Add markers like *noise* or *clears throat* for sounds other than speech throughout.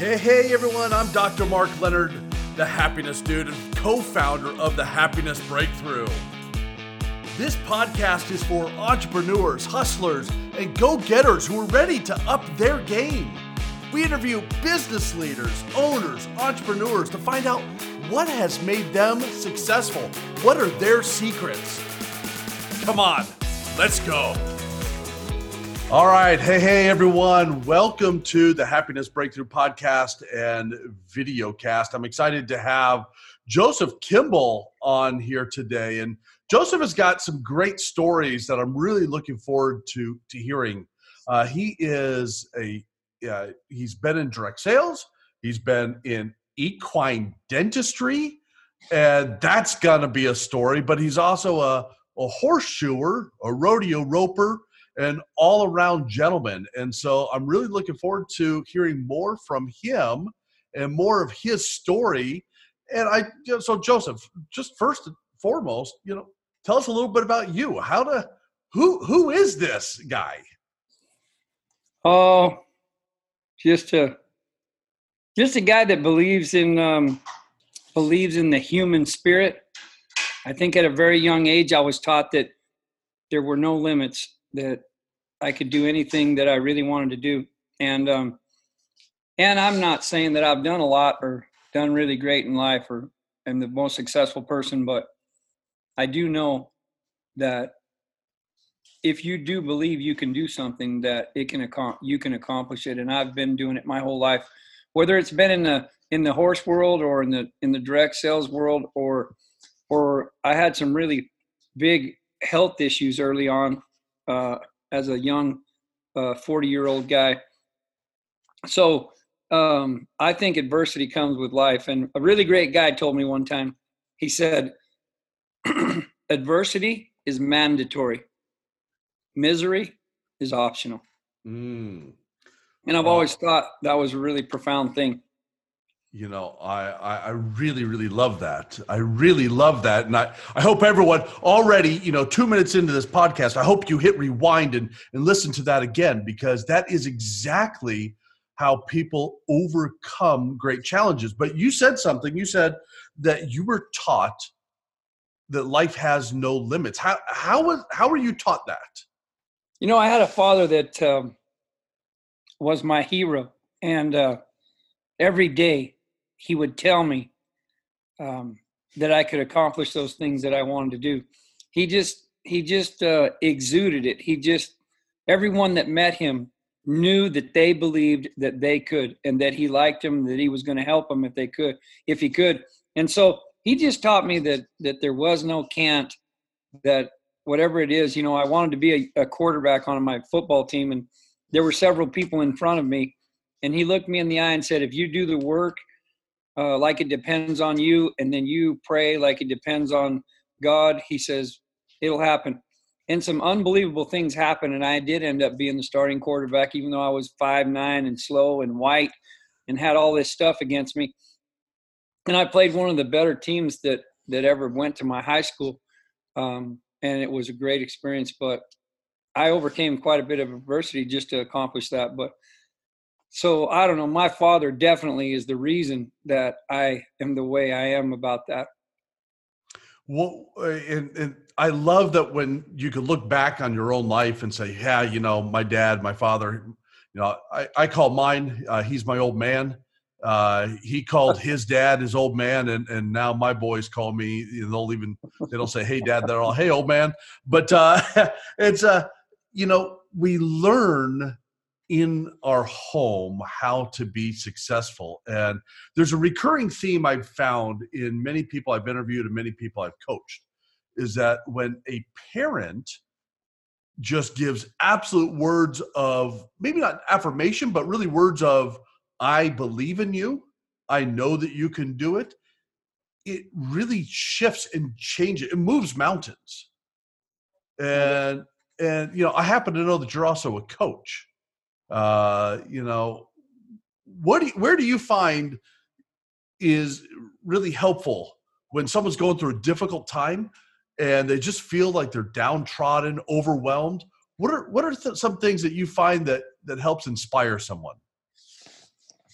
Hey, hey, everyone, I'm Dr. Mark Leonard, the happiness dude and co founder of the Happiness Breakthrough. This podcast is for entrepreneurs, hustlers, and go getters who are ready to up their game. We interview business leaders, owners, entrepreneurs to find out what has made them successful. What are their secrets? Come on, let's go. All right. Hey, hey, everyone. Welcome to the Happiness Breakthrough podcast and video cast. I'm excited to have Joseph Kimball on here today. And Joseph has got some great stories that I'm really looking forward to, to hearing. Uh, he is a, uh, he's been in direct sales, he's been in equine dentistry, and that's going to be a story, but he's also a, a horseshoer, a rodeo roper an all around gentleman. And so I'm really looking forward to hearing more from him and more of his story. And I, so Joseph, just first and foremost, you know, tell us a little bit about you. How to, who, who is this guy? Oh, just a, just a guy that believes in, um, believes in the human spirit. I think at a very young age, I was taught that there were no limits that I could do anything that I really wanted to do. And um, and I'm not saying that I've done a lot or done really great in life or am the most successful person, but I do know that if you do believe you can do something, that it can you can accomplish it. And I've been doing it my whole life, whether it's been in the in the horse world or in the in the direct sales world or or I had some really big health issues early on uh, as a young 40 uh, year old guy. So um, I think adversity comes with life. And a really great guy told me one time, he said, *clears throat* adversity is mandatory, misery is optional. Mm. And I've always thought that was a really profound thing you know I, I, I really really love that. I really love that. And i i hope everyone already you know two minutes into this podcast i hope you hit rewind and and listen to that again because that is exactly how people overcome great challenges. But you said something. You said that you were taught that life has no limits. How how was how were you taught that? You know i had a father that um, was my hero. And uh, every day he would tell me um, that I could accomplish those things that I wanted to do. He just he just uh, exuded it. He just everyone that met him knew that they believed that they could and that he liked them, that he was going to help them if they could, if he could. And so he just taught me that that there was no can't, that whatever it is, you know, I wanted to be a, a quarterback on my football team, and there were several people in front of me, and he looked me in the eye and said, "If you do the work uh, like it depends on you, and then you pray like it depends on God, he says it'll happen. And some unbelievable things happen, and I did end up being the starting quarterback, even though I was five nine and slow and white, and had all this stuff against me. And I played one of the better teams that that ever went to my high school, um, and it was a great experience. But I overcame quite a bit of adversity just to accomplish that. But so I don't know. My father definitely is the reason that I am the way I am about that. Well, uh, and, and I love that when you can look back on your own life and say, yeah, you know, my dad, my father, you know, I, I call mine, uh, he's my old man. Uh, he called *laughs* his dad his old man, and, and now my boys call me. they'll even they don't say "Hey, Dad." They're all "Hey, old man." But uh, *laughs* it's uh, you know, we learn in our home how to be successful. And there's a recurring theme I've found in many people I've interviewed and many people I've coached is that when a parent just gives absolute words of maybe not affirmation, but really words of, I believe in you, I know that you can do it, it really shifts and changes, it moves mountains. And and you know, I happen to know that you're also a coach uh, you know, what do you, where do you find is really helpful when someone's going through a difficult time and they just feel like they're downtrodden, overwhelmed? What are what are th- some things that you find that that helps inspire someone?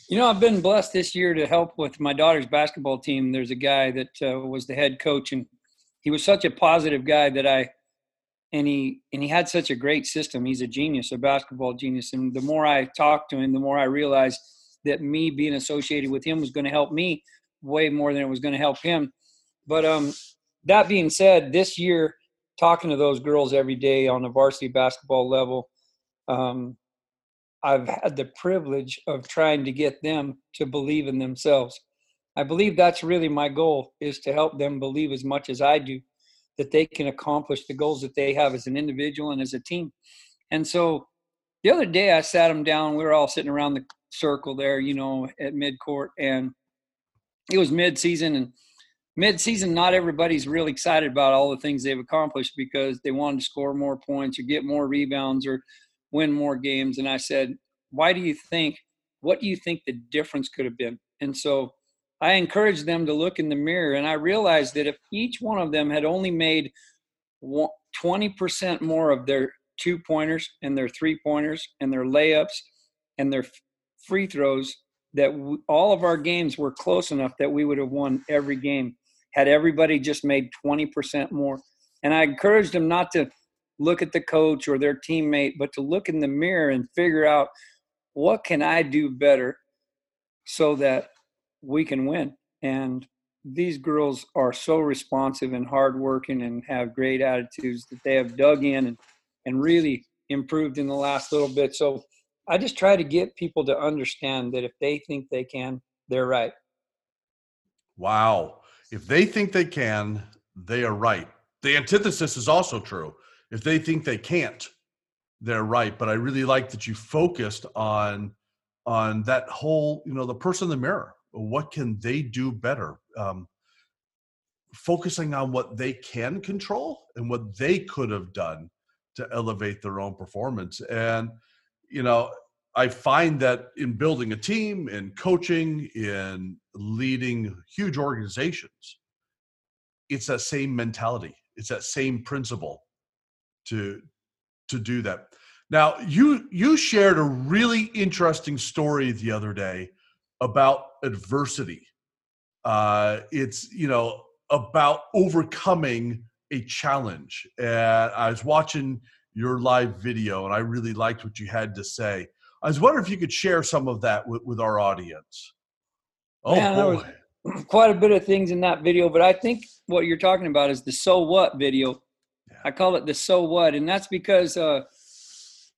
You know, I've been blessed this year to help with my daughter's basketball team. There's a guy that uh, was the head coach, and he was such a positive guy that I, and he and he had such a great system. He's a genius, a basketball genius. And the more I talked to him, the more I realized that me being associated with him was going to help me way more than it was going to help him. But um, that being said, this year, talking to those girls every day on the varsity basketball level, um, I've had the privilege of trying to get them to believe in themselves. I believe that's really my goal is to help them believe as much as I do that they can accomplish the goals that they have as an individual and as a team. And so the other day I sat them down, we were all sitting around the circle there, you know, at mid court and it was mid season and mid season not everybody's really excited about all the things they've accomplished because they wanted to score more points or get more rebounds or win more games. And I said, why do you think, what do you think the difference could have been? And so I encouraged them to look in the mirror. And I realized that if each one of them had only made 20% more of their two pointers and their three pointers and their layups and their free throws, that all of our games were close enough that we would have won every game had everybody just made 20% more. And I encouraged them not to look at the coach or their teammate, but to look in the mirror and figure out what can I do better so that we can win. And these girls are so responsive and hardworking and have great attitudes that they have dug in and, and really improved in the last little bit. So I just try to get people to understand that if they think they can, they're right. Wow. If they think they can, they are right. The antithesis is also true if they think they can't they're right but i really like that you focused on on that whole you know the person in the mirror what can they do better? Um, focusing on what they can control and what they could have done to elevate their own performance. And you know i find that in building a team in coaching in leading huge organizations it's that same mentality. It's that same principle to to do that. Now, you you shared a really interesting story the other day about adversity. Uh, it's you know about overcoming a challenge. And I was watching your live video, and I really liked what you had to say. I was wondering if you could share some of that with, with our audience. Oh Man, boy. *clears throat* quite a bit of things in that video, but I think what you're talking about is the so what video I call it the so what, and that's because uh,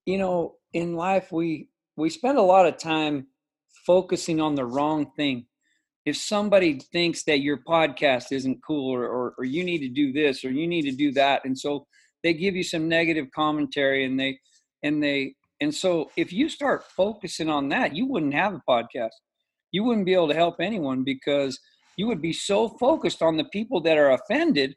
you know in life we we spend a lot of time focusing on the wrong thing. If somebody thinks that your podcast isn't cool, or, or, or you need to do this, or you need to do that, and so they give you some negative commentary, and they and they and so if you start focusing on that, you wouldn't have a podcast. You wouldn't be able to help anyone because you would be so focused on the people that are offended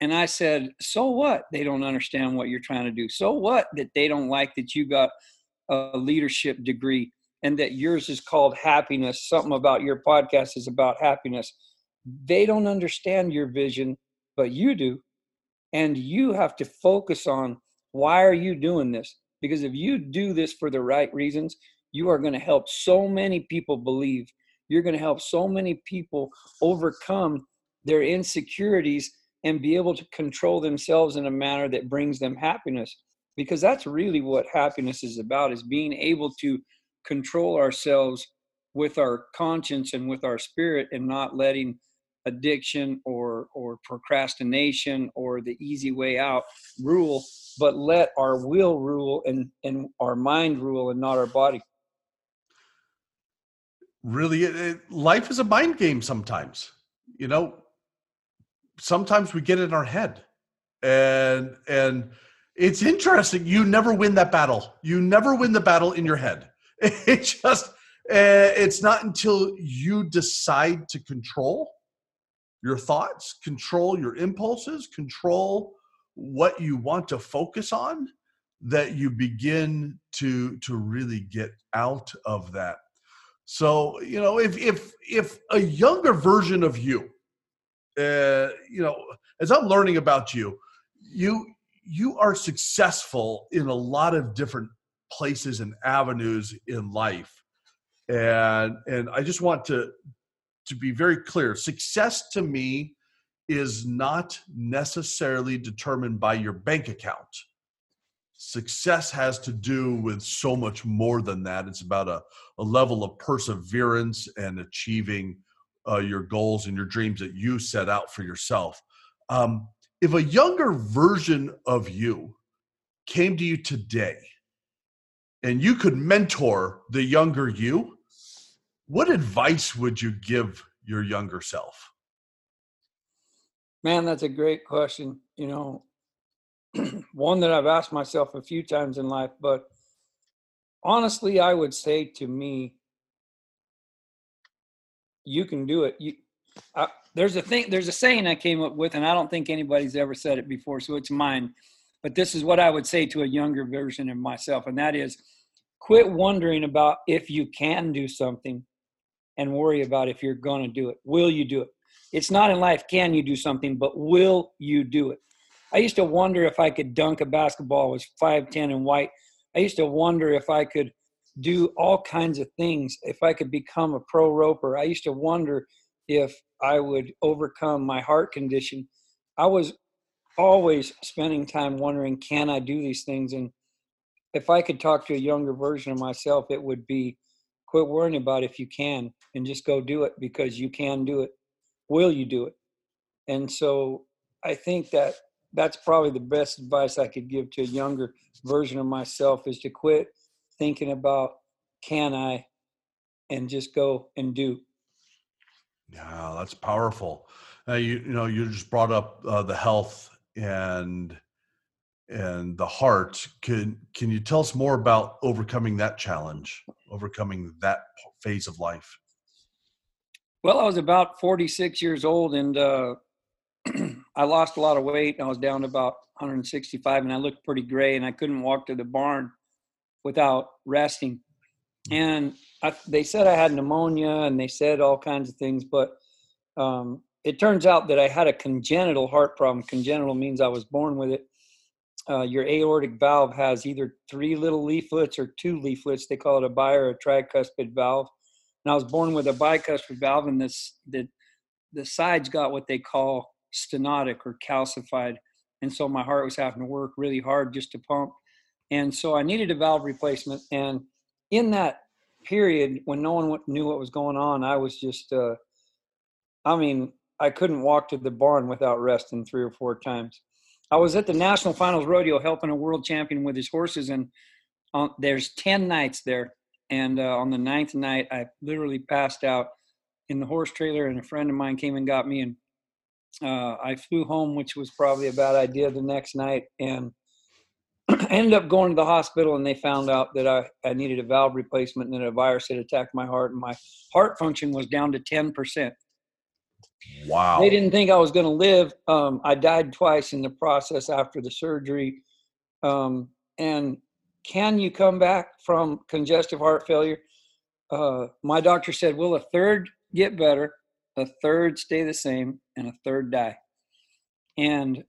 and I said, So what? They don't understand what you're trying to do. So what that they don't like that you got a leadership degree and that yours is called happiness. Something about your podcast is about happiness. They don't understand your vision, but you do. And you have to focus on why are you doing this? Because if you do this for the right reasons, you are going to help so many people believe. You're going to help so many people overcome their insecurities and be able to control themselves in a manner that brings them happiness because that's really what happiness is about is being able to control ourselves with our conscience and with our spirit and not letting addiction or or procrastination or the easy way out rule but let our will rule and and our mind rule and not our body. Really it, it, life is a mind game sometimes you know? Sometimes we get in our head and and it's interesting you never win that battle. You never win the battle in your head *laughs* it just uh, it's not until you decide to control your thoughts control your impulses control what you want to focus on that you begin to to really get out of that. So you know if if if a younger version of you uh, you know, as I'm learning about you, you you are successful in a lot of different places and avenues in life. and and I just want to to be very clear. Success to me is not necessarily determined by your bank account. Success has to do with so much more than that. It's about a, a level of perseverance and achieving uh, your goals and your dreams that you set out for yourself. Um, if a younger version of you came to you today and you could mentor the younger you, what advice would you give your younger self? Man, that's a great question. You know, *clears throat* one that I've asked myself a few times in life, but honestly, I would say to me, you can do it. You, I, there's a thing, there's a saying I came up with, and I don't think anybody's ever said it before, so it's mine. But this is what I would say to a younger version of myself, and that is quit wondering about if you can do something and worry about if you're going to do it. Will you do it? It's not in life, can you do something, but will you do it? I used to wonder if I could dunk a basketball, I was 5'10 and white. I used to wonder if I could do all kinds of things, if I could become a pro roper. I used to wonder if I would overcome my heart condition. I was always spending time wondering, can I do these things? And if I could talk to a younger version of myself, it would be quit worrying about if you can and just go do it because you can do it. Will you do it? And so I think that that's probably the best advice I could give to a younger version of myself is to quit thinking about can I and just go and do. Yeah, that's powerful. You you know you just brought up uh, the health and and the heart. Can can you tell us more about overcoming that challenge, overcoming that phase of life? Well, I was about 46 years old and uh, *clears throat* I lost a lot of weight. I was down to about 165 and I looked pretty gray and I couldn't walk to the barn without resting. And I, they said I had pneumonia and they said all kinds of things, but um, it turns out that I had a congenital heart problem. Congenital means I was born with it. Uh, your aortic valve has either three little leaflets or two leaflets. They call it a bi or a tricuspid valve. And I was born with a bicuspid valve, and this the the sides got what they call stenotic or calcified, and so my heart was having to work really hard just to pump. And so I needed a valve replacement. And in that period, when no one knew what was going on, I was just, uh, I mean, I couldn't walk to the barn without resting three or four times. I was at the National Finals Rodeo helping a world champion with his horses, and uh, there's 10 nights there. And uh, on the ninth night, I literally passed out in the horse trailer, and a friend of mine came and got me, and uh, I flew home, which was probably a bad idea the next night, and *clears throat* ended up going to the hospital, and they found out that I, I needed a valve replacement, and that a virus had attacked my heart, and my heart function was down to 10%. Wow. They didn't think I was going to live. Um, I died twice in the process after the surgery. Um, and can you come back from congestive heart failure? Uh, my doctor said, will a third get better, a third stay the same, and a third die? And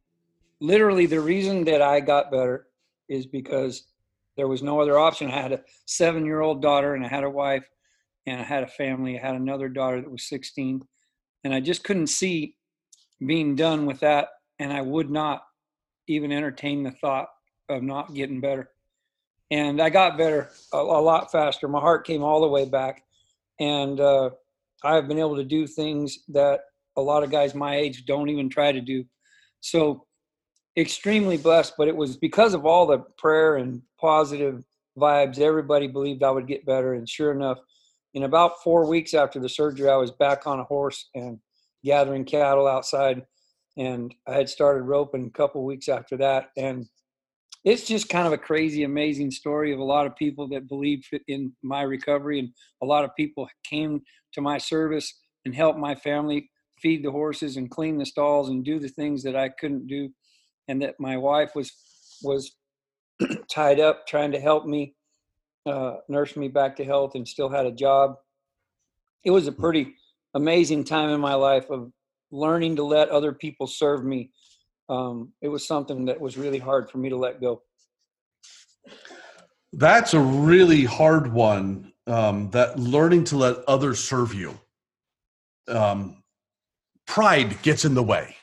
literally, the reason that I got better is because there was no other option. I had a seven year old daughter, and I had a wife, and I had a family. I had another daughter that was 16 and I just couldn't see being done with that. And I would not even entertain the thought of not getting better. And I got better a, a lot faster. My heart came all the way back, and uh, I've been able to do things that a lot of guys my age don't even try to do. So, extremely blessed. But it was because of all the prayer and positive vibes. Everybody believed I would get better, and sure enough, in about four weeks after the surgery, I was back on a horse and gathering cattle outside. And I had started roping a couple weeks after that. And it's just kind of a crazy, amazing story of a lot of people that believed in my recovery. And a lot of people came to my service and helped my family feed the horses and clean the stalls and do the things that I couldn't do. And that my wife was was *clears throat* tied up trying to help me uh, nursed me back to health and still had a job. It was a hmm. pretty amazing time in my life of learning to let other people serve me. Um, it was something that was really hard for me to let go. That's a really hard one um, that learning to let others serve you. Um, pride gets in the way,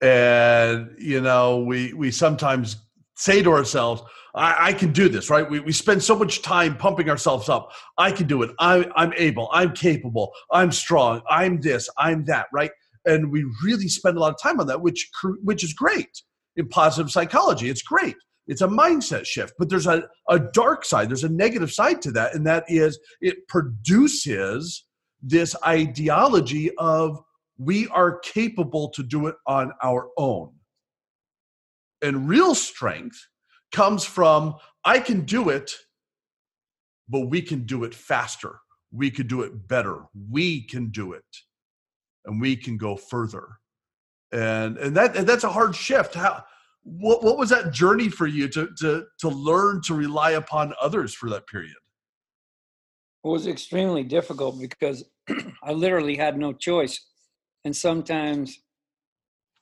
and you know we we sometimes say to ourselves, I, I, can do this, right? We, we spend so much time pumping ourselves up. I can do it. I, I'm able. I'm capable. I'm strong. I'm this. I'm that, right? And we really spend a lot of time on that, which which is great in positive psychology. It's great. It's a mindset shift, but there's a, a dark side. There's a negative side to that, and that is it produces this ideology of we are capable to do it on our own. And real strength comes from I can do it, but we can do it faster. We can do it better. We can do it, and we can go further. And and that and that's a hard shift. How what what was that journey for you to to to learn to rely upon others for that period? It was extremely difficult because *clears throat* I literally had no choice, and sometimes,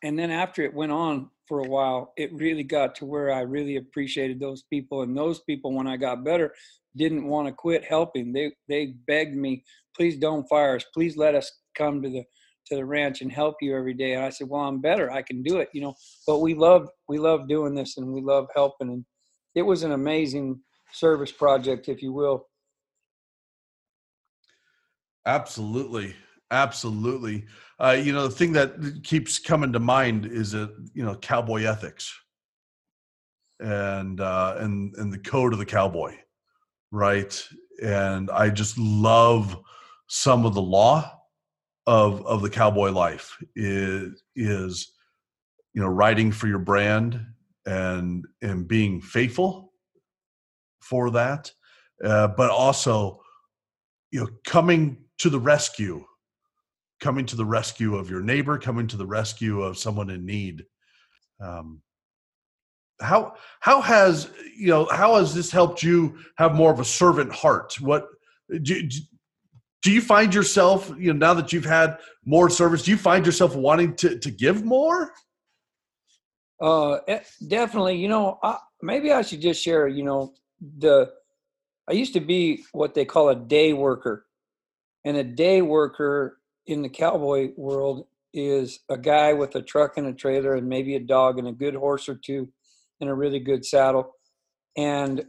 and then after it went on for a while, it really got to where I really appreciated those people, and those people, when I got better, didn't want to quit helping. They they begged me, please don't fire us, please let us come to the to the ranch and help you every day. And I said, well, I'm better. I can do it, you know, but we love, we love doing this and we love helping. And it was an amazing service project, if you will. Absolutely. Absolutely. Uh, you know, the thing that keeps coming to mind is that, you know, cowboy ethics and, uh, and, and the code of the cowboy. Right. And I just love some of the law of of the cowboy life is is you know riding for your brand and and being faithful for that uh, but also you know coming to the rescue coming to the rescue of your neighbor coming to the rescue of someone in need. Um, how how has you know how has this helped you have more of a servant heart? What do, do you find yourself you know now that you've had more service do you find yourself wanting to to give more? Uh eh, definitely you know I, maybe i should just share you know the i used to be what they call a day worker. And a day worker in the cowboy world is a guy with a truck and a trailer and maybe a dog and a good horse or two and a really good saddle. And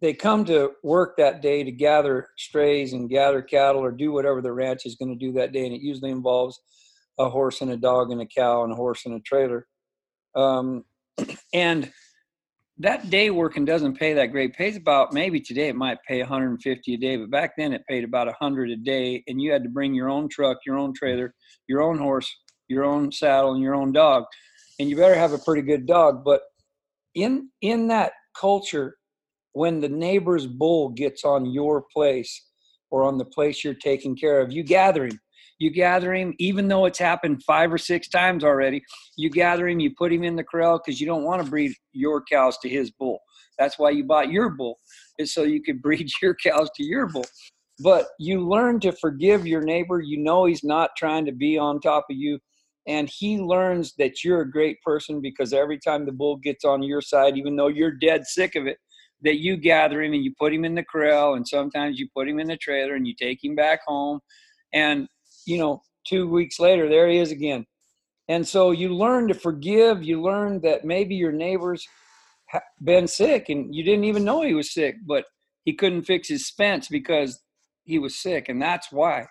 they come to work that day to gather strays and gather cattle or do whatever the ranch is going to do that day and it usually involves a horse and a dog and a cow and a horse and a trailer. Um, *clears throat* and that day working doesn't pay that great. Pays about maybe today it might pay 150 a day but back then it paid about 100 a day and you had to bring your own truck your own trailer your own horse your own saddle and your own dog. And you better have a pretty good dog. But in in that culture when the neighbor's bull gets on your place or on the place you're taking care of, you gather him. You gather him, even though it's happened five or six times already. You gather him, you put him in the corral because you don't want to breed your cows to his bull. That's why you bought your bull, is so you could *laughs* breed your cows to your bull. But you learn to forgive your neighbor. You know he's not trying to be on top of you. And he learns that you're a great person because every time the bull gets on your side, even though you're dead sick of it, that you gather him and you put him in the corral and sometimes you put him in the trailer and you take him back home and you know two weeks later there he is again. And so you learn to forgive. You learn that maybe your neighbor's been sick and you didn't even know he was sick but he couldn't fix his fence because he was sick and that's why.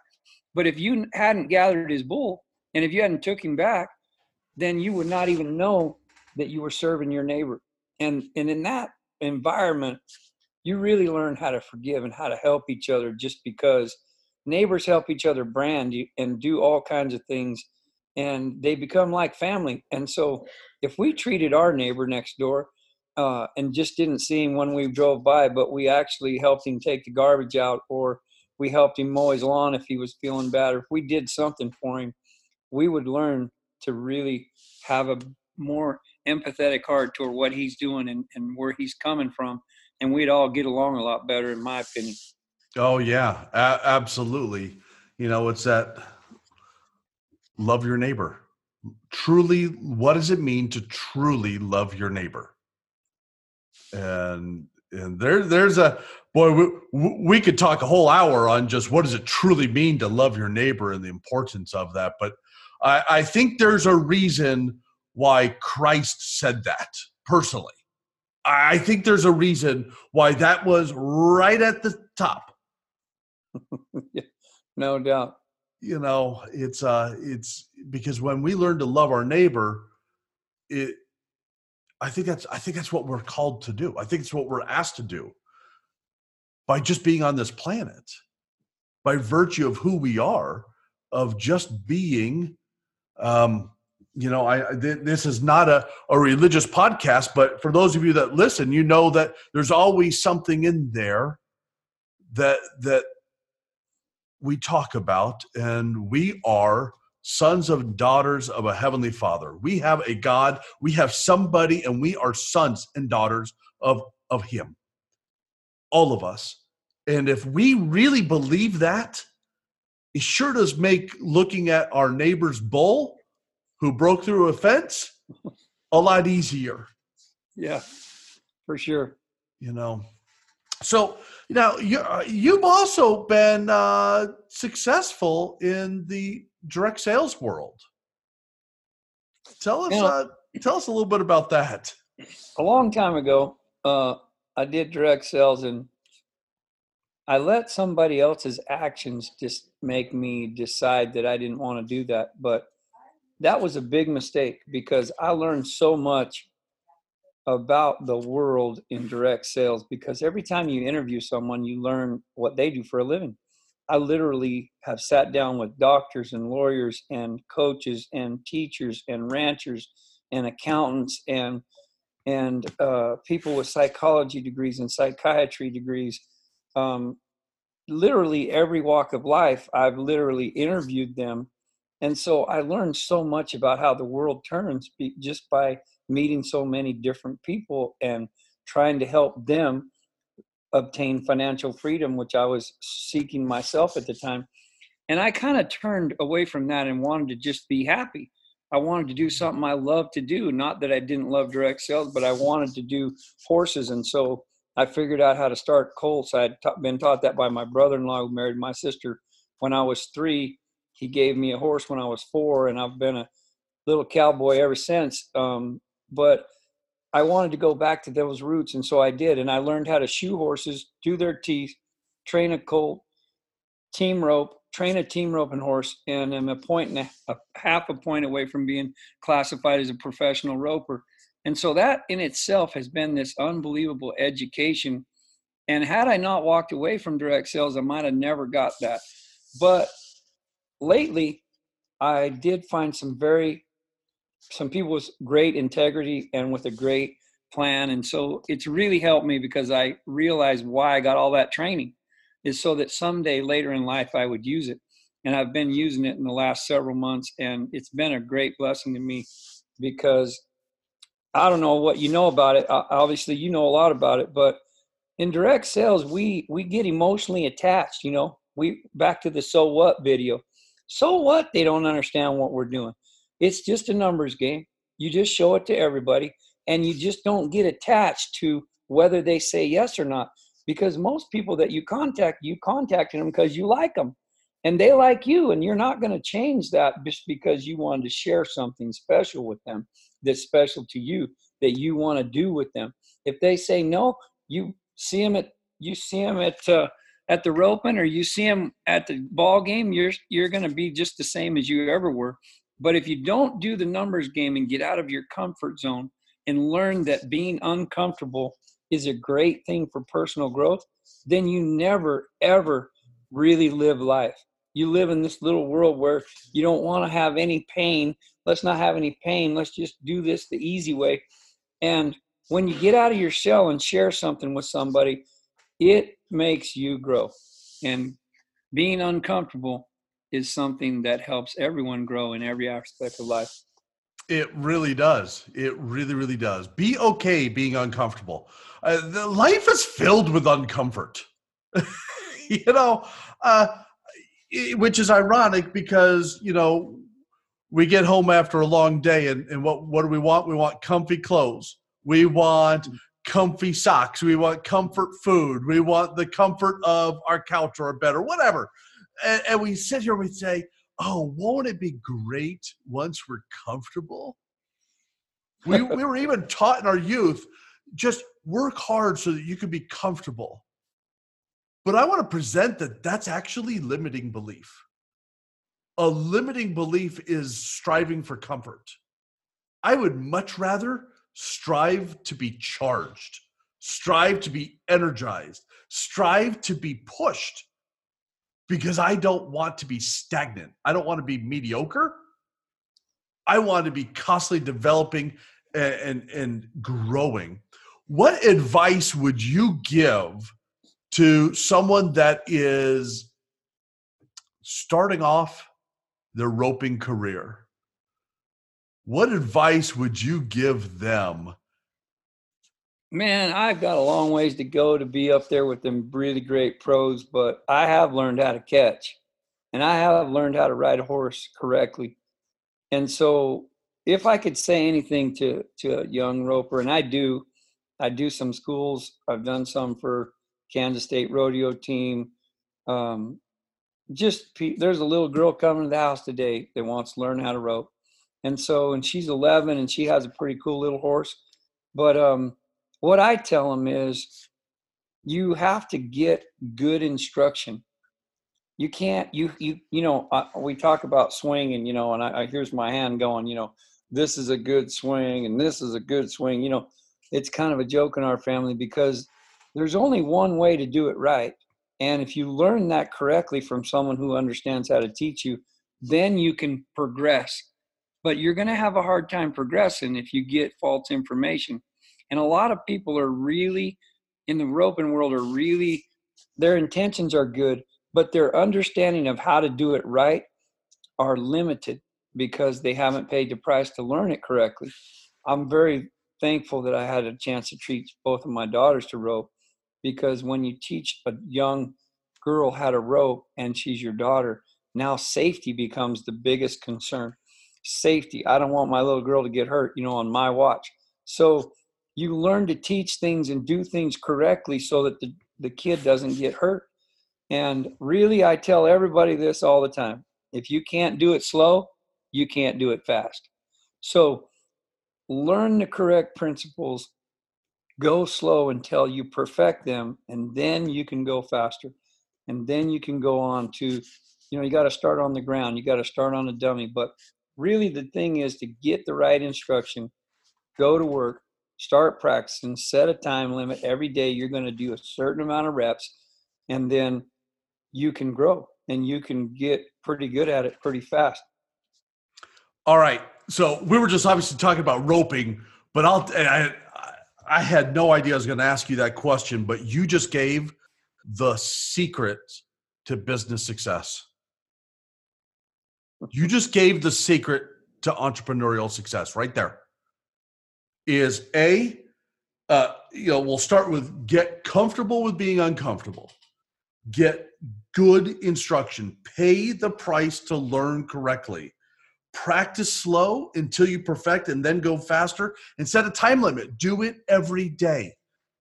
But if you hadn't gathered his bull and if you hadn't took him back then you would not even know that you were serving your neighbor. And and in that environment, you really learn how to forgive and how to help each other just because neighbors help each other brand and do all kinds of things and they become like family. And so if we treated our neighbor next door uh, and just didn't see him when we drove by, but we actually helped him take the garbage out or we helped him mow his lawn if he was feeling bad or if we did something for him, we would learn to really have a more empathetic heart toward what he's doing and, and where he's coming from and we'd all get along a lot better in my opinion oh yeah a- absolutely. You know it's that love your neighbor. Truly what does it mean to truly love your neighbor? And and there there's a boy we, we could talk a whole hour on just what does it truly mean to love your neighbor and the importance of that but i i think there's a reason why christ said that personally. I think there's a reason why that was right at the top *laughs* no doubt. You know it's uh it's because when we learn to love our neighbor it i think that's i think that's what we're called to do. I think it's what we're asked to do. By just being on this planet by virtue of who we are of just being um you know i th- this is not a, a religious podcast but for those of you that listen you know that there's always something in there that that we talk about, and we are sons and daughters of a heavenly father. We have a God, we have somebody, and we are sons and daughters of, of Him. All of us. And if we really believe that, it sure does make looking at our neighbor's bull who broke through a fence a lot easier. Yeah, for sure. You know, so now you uh, you've also been uh, successful in the direct sales world. Tell us, uh, tell us a little bit about that. A long time ago, uh, I did direct sales, and I let somebody else's actions just make me decide that I didn't want to do that. But that was a big mistake because I learned so much about the world in direct sales because every time you interview someone, you learn what they do for a living. I literally have sat down with doctors and lawyers and coaches and teachers and ranchers and accountants and and uh, people with psychology degrees and psychiatry degrees. Um, literally every walk of life, I've literally interviewed them, and so I learned so much about how the world turns just by meeting so many different people and trying to help them obtain financial freedom, which I was seeking myself at the time. And I kind of turned away from that and wanted to just be happy. I wanted to do something I loved to do. Not that I didn't love direct sales, but I wanted to do horses. And so I figured out how to start colts. I had been taught that by my brother in law who married my sister when I was three. He gave me a horse when I was four, and I've been a little cowboy ever since. Um, but I wanted to go back to those roots, and so I did. And I learned how to shoe horses, do their teeth, train a colt, team rope, train a team roping horse, and I'm a point and a, a half a point away from being classified as a professional roper. And so that in itself has been this unbelievable education. And had I not walked away from direct sales, I might have never got that. But lately, I did find some very some people with great integrity and with a great plan. And so it's really helped me because I realized why I got all that training is so that someday later in life I would use it. And I've been using it in the last several months, and it's been a great blessing to me because I don't know what you know about it. Obviously, you know a lot about it, but in direct sales, we we get emotionally attached. You know, we back to the so what video. So what? They don't understand what we're doing. It's just a numbers game. You just show it to everybody and you just don't get attached to whether they say yes or not. Because most people that you contact, you contacted them because you like them and they like you, and you're not going to change that just because you wanted to share something special with them that's special to you that you want to do with them. If they say no, you see them at you see them at uh, at the roping or you see them at the ball game, you're you're going to be just the same as you ever were. But if you don't do the numbers game and get out of your comfort zone and learn that being uncomfortable is a great thing for personal growth, then you never, ever really live life. You live in this little world where you don't want to have any pain. Let's not have any pain. Let's just do this the easy way. And when you get out of your shell and share something with somebody, it makes you grow. And being uncomfortable is something that helps everyone grow in every aspect of life. It really does. It really, really does. Be okay being uncomfortable. Uh, the life is filled with uncomfort. *laughs* you know, uh, which is ironic because you know we get home after a long day, and, and what what do we want? We want comfy clothes. We want comfy socks. We want comfort food. We want the comfort of our couch or a bed or whatever. And, and we sit here and we say, oh, won't it be great once we're comfortable? We, we were even *laughs* taught in our youth just work hard so that you can be comfortable. But I want to present that that's actually limiting belief. A limiting belief is striving for comfort. I would much rather strive to be charged, strive to be energized, strive to be pushed because I don't want to be stagnant. I don't want to be mediocre. I want to be constantly developing and, and, and growing. What advice would you give to someone that is starting off their roping career? What advice would you give them? Man, I've got a long ways to go to be up there with them really great pros, but I have learned how to catch and I have learned how to ride a horse correctly. And so if I could say anything to to a young roper, and I do, I do some schools. I've done some for Kansas State rodeo team. Um, just there's a little girl coming to the house today that wants to learn how to rope and so and she's 11 and she has a pretty cool little horse but um what i tell them is you have to get good instruction you can't you you you know uh, we talk about swinging you know and I, I here's my hand going you know this is a good swing and this is a good swing you know it's kind of a joke in our family because there's only one way to do it right and if you learn that correctly from someone who understands how to teach you then you can progress but you're going to have a hard time progressing if you get false information. And a lot of people are really in the roping world are really their intentions are good, but their understanding of how to do it right are limited because they haven't paid the price to learn it correctly. I'm very thankful that I had a chance to teach both of my daughters to rope because when you teach a young girl how to rope and she's your daughter, now safety becomes the biggest concern safety. I don't want my little girl to get hurt, you know, on my watch. So you learn to teach things and do things correctly so that the, the kid doesn't get hurt. And really, I tell everybody this all the time if you can't do it slow, you can't do it fast. So learn the correct principles, go slow until you perfect them, and then you can go faster. And then you can go on to, you know, you got to start on the ground, you got to start on a dummy, but really the thing is to get the right instruction, go to work, start practicing, set a time limit. Every day you're going to do a certain amount of reps, and then you can grow and you can get pretty good at it pretty fast. All right. So we were just obviously talking about roping, but I'll I I had no idea I was going to ask you that question, but you just gave the secret to business success. You just gave the secret to entrepreneurial success right there. Is a, uh, you know, we'll start with get comfortable with being uncomfortable, get good instruction, pay the price to learn correctly, practice slow until you perfect, and then go faster, and set a time limit. Do it every day.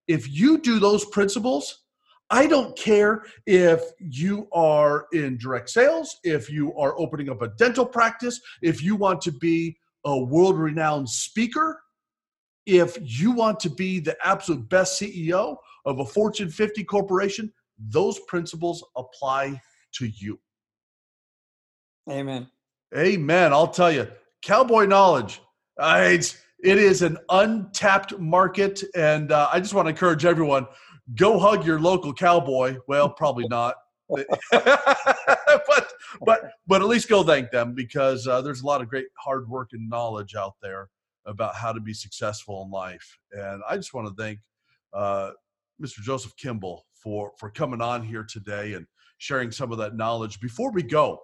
If you do those principles, I don't care if you are in direct sales, if you are opening up a dental practice, if you want to be a world renowned speaker, if you want to be the absolute best CEO of a Fortune 50 corporation, those principles apply to you. Amen. Amen. I'll tell you, cowboy knowledge. Uh, it's, it is an untapped market. And uh, I just want to encourage everyone go hug your local cowboy. Well, probably *laughs* not. *laughs* *laughs* but but but at least go thank them because uh, there's a lot of great hard work and knowledge out there about how to be successful in life. And I just want to thank uh, Mr. Joseph Kimball for for coming on here today and sharing some of that knowledge. Before we go,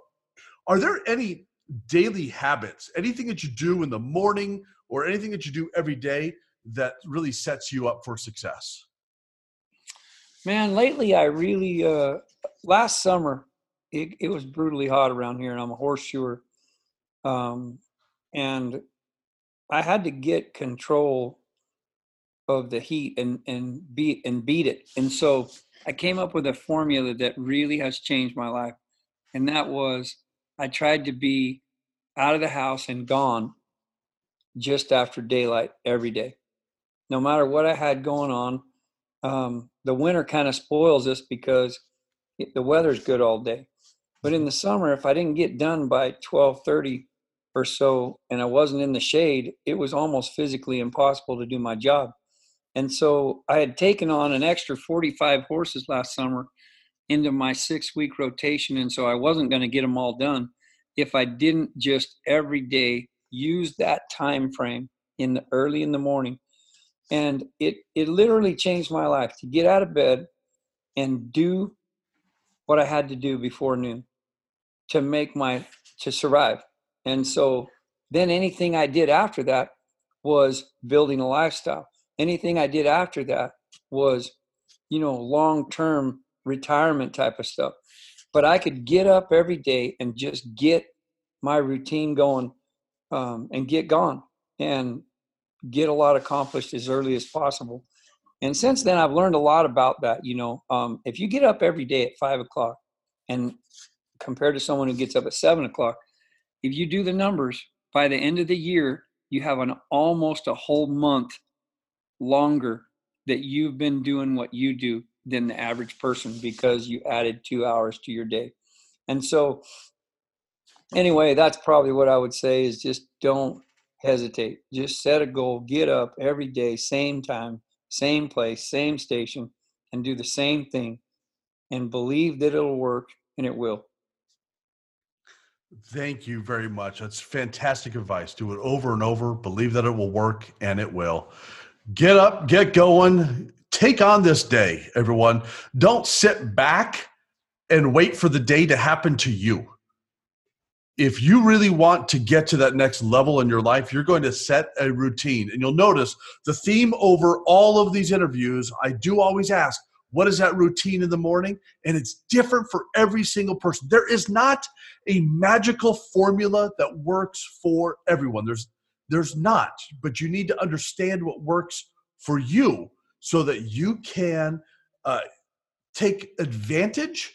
are there any daily habits, anything that you do in the morning or anything that you do every day that really sets you up for success? Man, lately I really uh last summer it, it was brutally hot around here and I'm a horseshoer. Um and I had to get control of the heat and and beat and beat it. And so I came up with a formula that really has changed my life. And that was I tried to be out of the house and gone just after daylight every day. No matter what I had going on, um, the winter kind of spoils us because the weather's good all day. But in the summer, if I didn't get done by 12:30 or so and I wasn't in the shade, it was almost physically impossible to do my job. And so I had taken on an extra 45 horses last summer into my six week rotation. And so I wasn't going to get them all done if I didn't just every day use that time frame in the early in the morning. And it, it literally changed my life to get out of bed and do what I had to do before noon to make my, to survive. And so then anything I did after that was building a lifestyle anything I did after that was, you know, long term retirement type of stuff. But I could get up every day and just get my routine going um, and get gone and get a lot accomplished as early as possible. And since then, I've learned a lot about that. You know, um, if you get up every day at five o'clock and compared to someone who gets up at seven o'clock, if you do the numbers, by the end of the year, you have an almost a whole month longer that you've been doing what you do than the average person because you added two hours to your day. And so, anyway, that's probably what I would say is just don't hesitate. Just set a goal, get up every day, same time, same place, same station, and do the same thing and believe that it'll work and it will. Thank you very much. That's fantastic advice. Do it over and over, believe that it will work, and it will. Get up, get going, take on this day, everyone. Don't sit back and wait for the day to happen to you. If you really want to get to that next level in your life, you're going to set a routine. And you'll notice the theme over all of these interviews, I do always ask, what is that routine in the morning? And it's different for every single person. There is not a magical formula that works for everyone. There's there's not, but you need to understand what works for you so that you can uh, take advantage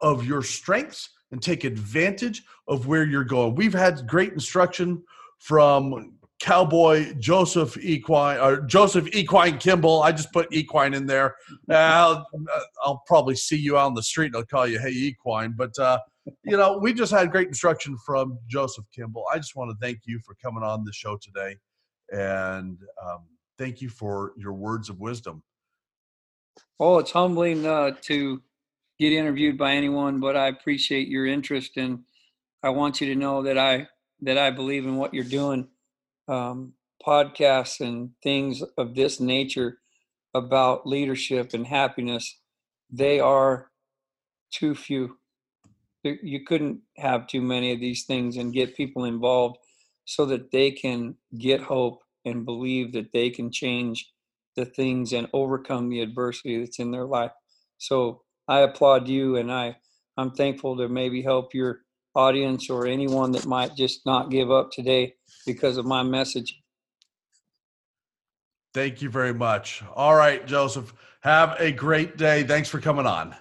of your strengths and take advantage of where you're going. We've had great instruction from Cowboy Joseph Equine or Joseph Equine Kimball. I just put Equine in there. I'll, I'll probably see you out on the street and I'll call you Hey Equine. But uh, you know, we just had great instruction from Joseph Kimball. I just want to thank you for coming on the show today, and um, thank you for your words of wisdom. Well, it's humbling uh, to get interviewed by anyone, but I appreciate your interest, and I want you to know that I that I believe in what you're doing. Um, podcasts and things of this nature about leadership and happiness, they are too few you couldn't have too many of these things and get people involved so that they can get hope and believe that they can change the things and overcome the adversity that's in their life. So I applaud you and I I'm thankful to maybe help your audience or anyone that might just not give up today because of my message. Thank you very much. All right, Joseph, have a great day. Thanks for coming on.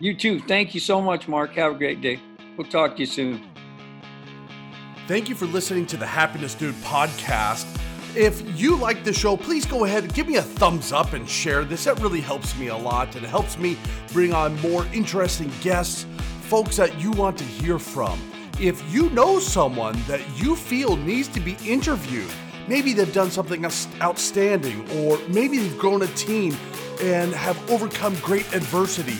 You too. Thank you so much, Mark. Have a great day. We'll talk to you soon. Thank you for listening to the Happiness Dude podcast. If you like the show, please go ahead and give me a thumbs up and share this. That really helps me a lot and it helps me bring on more interesting guests, folks that you want to hear from. If you know someone that you feel needs to be interviewed, maybe they've done something outstanding, or maybe they've grown a team and have overcome great adversity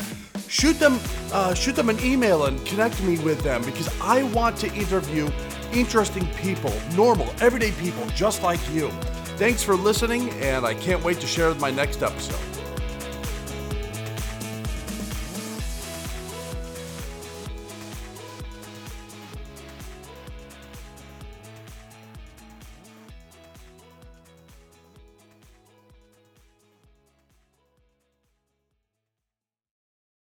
shoot them uh, shoot them an email and connect me with them because I want to interview interesting people, normal, everyday people just like you. Thanks for listening, and I can't wait to share my next episode.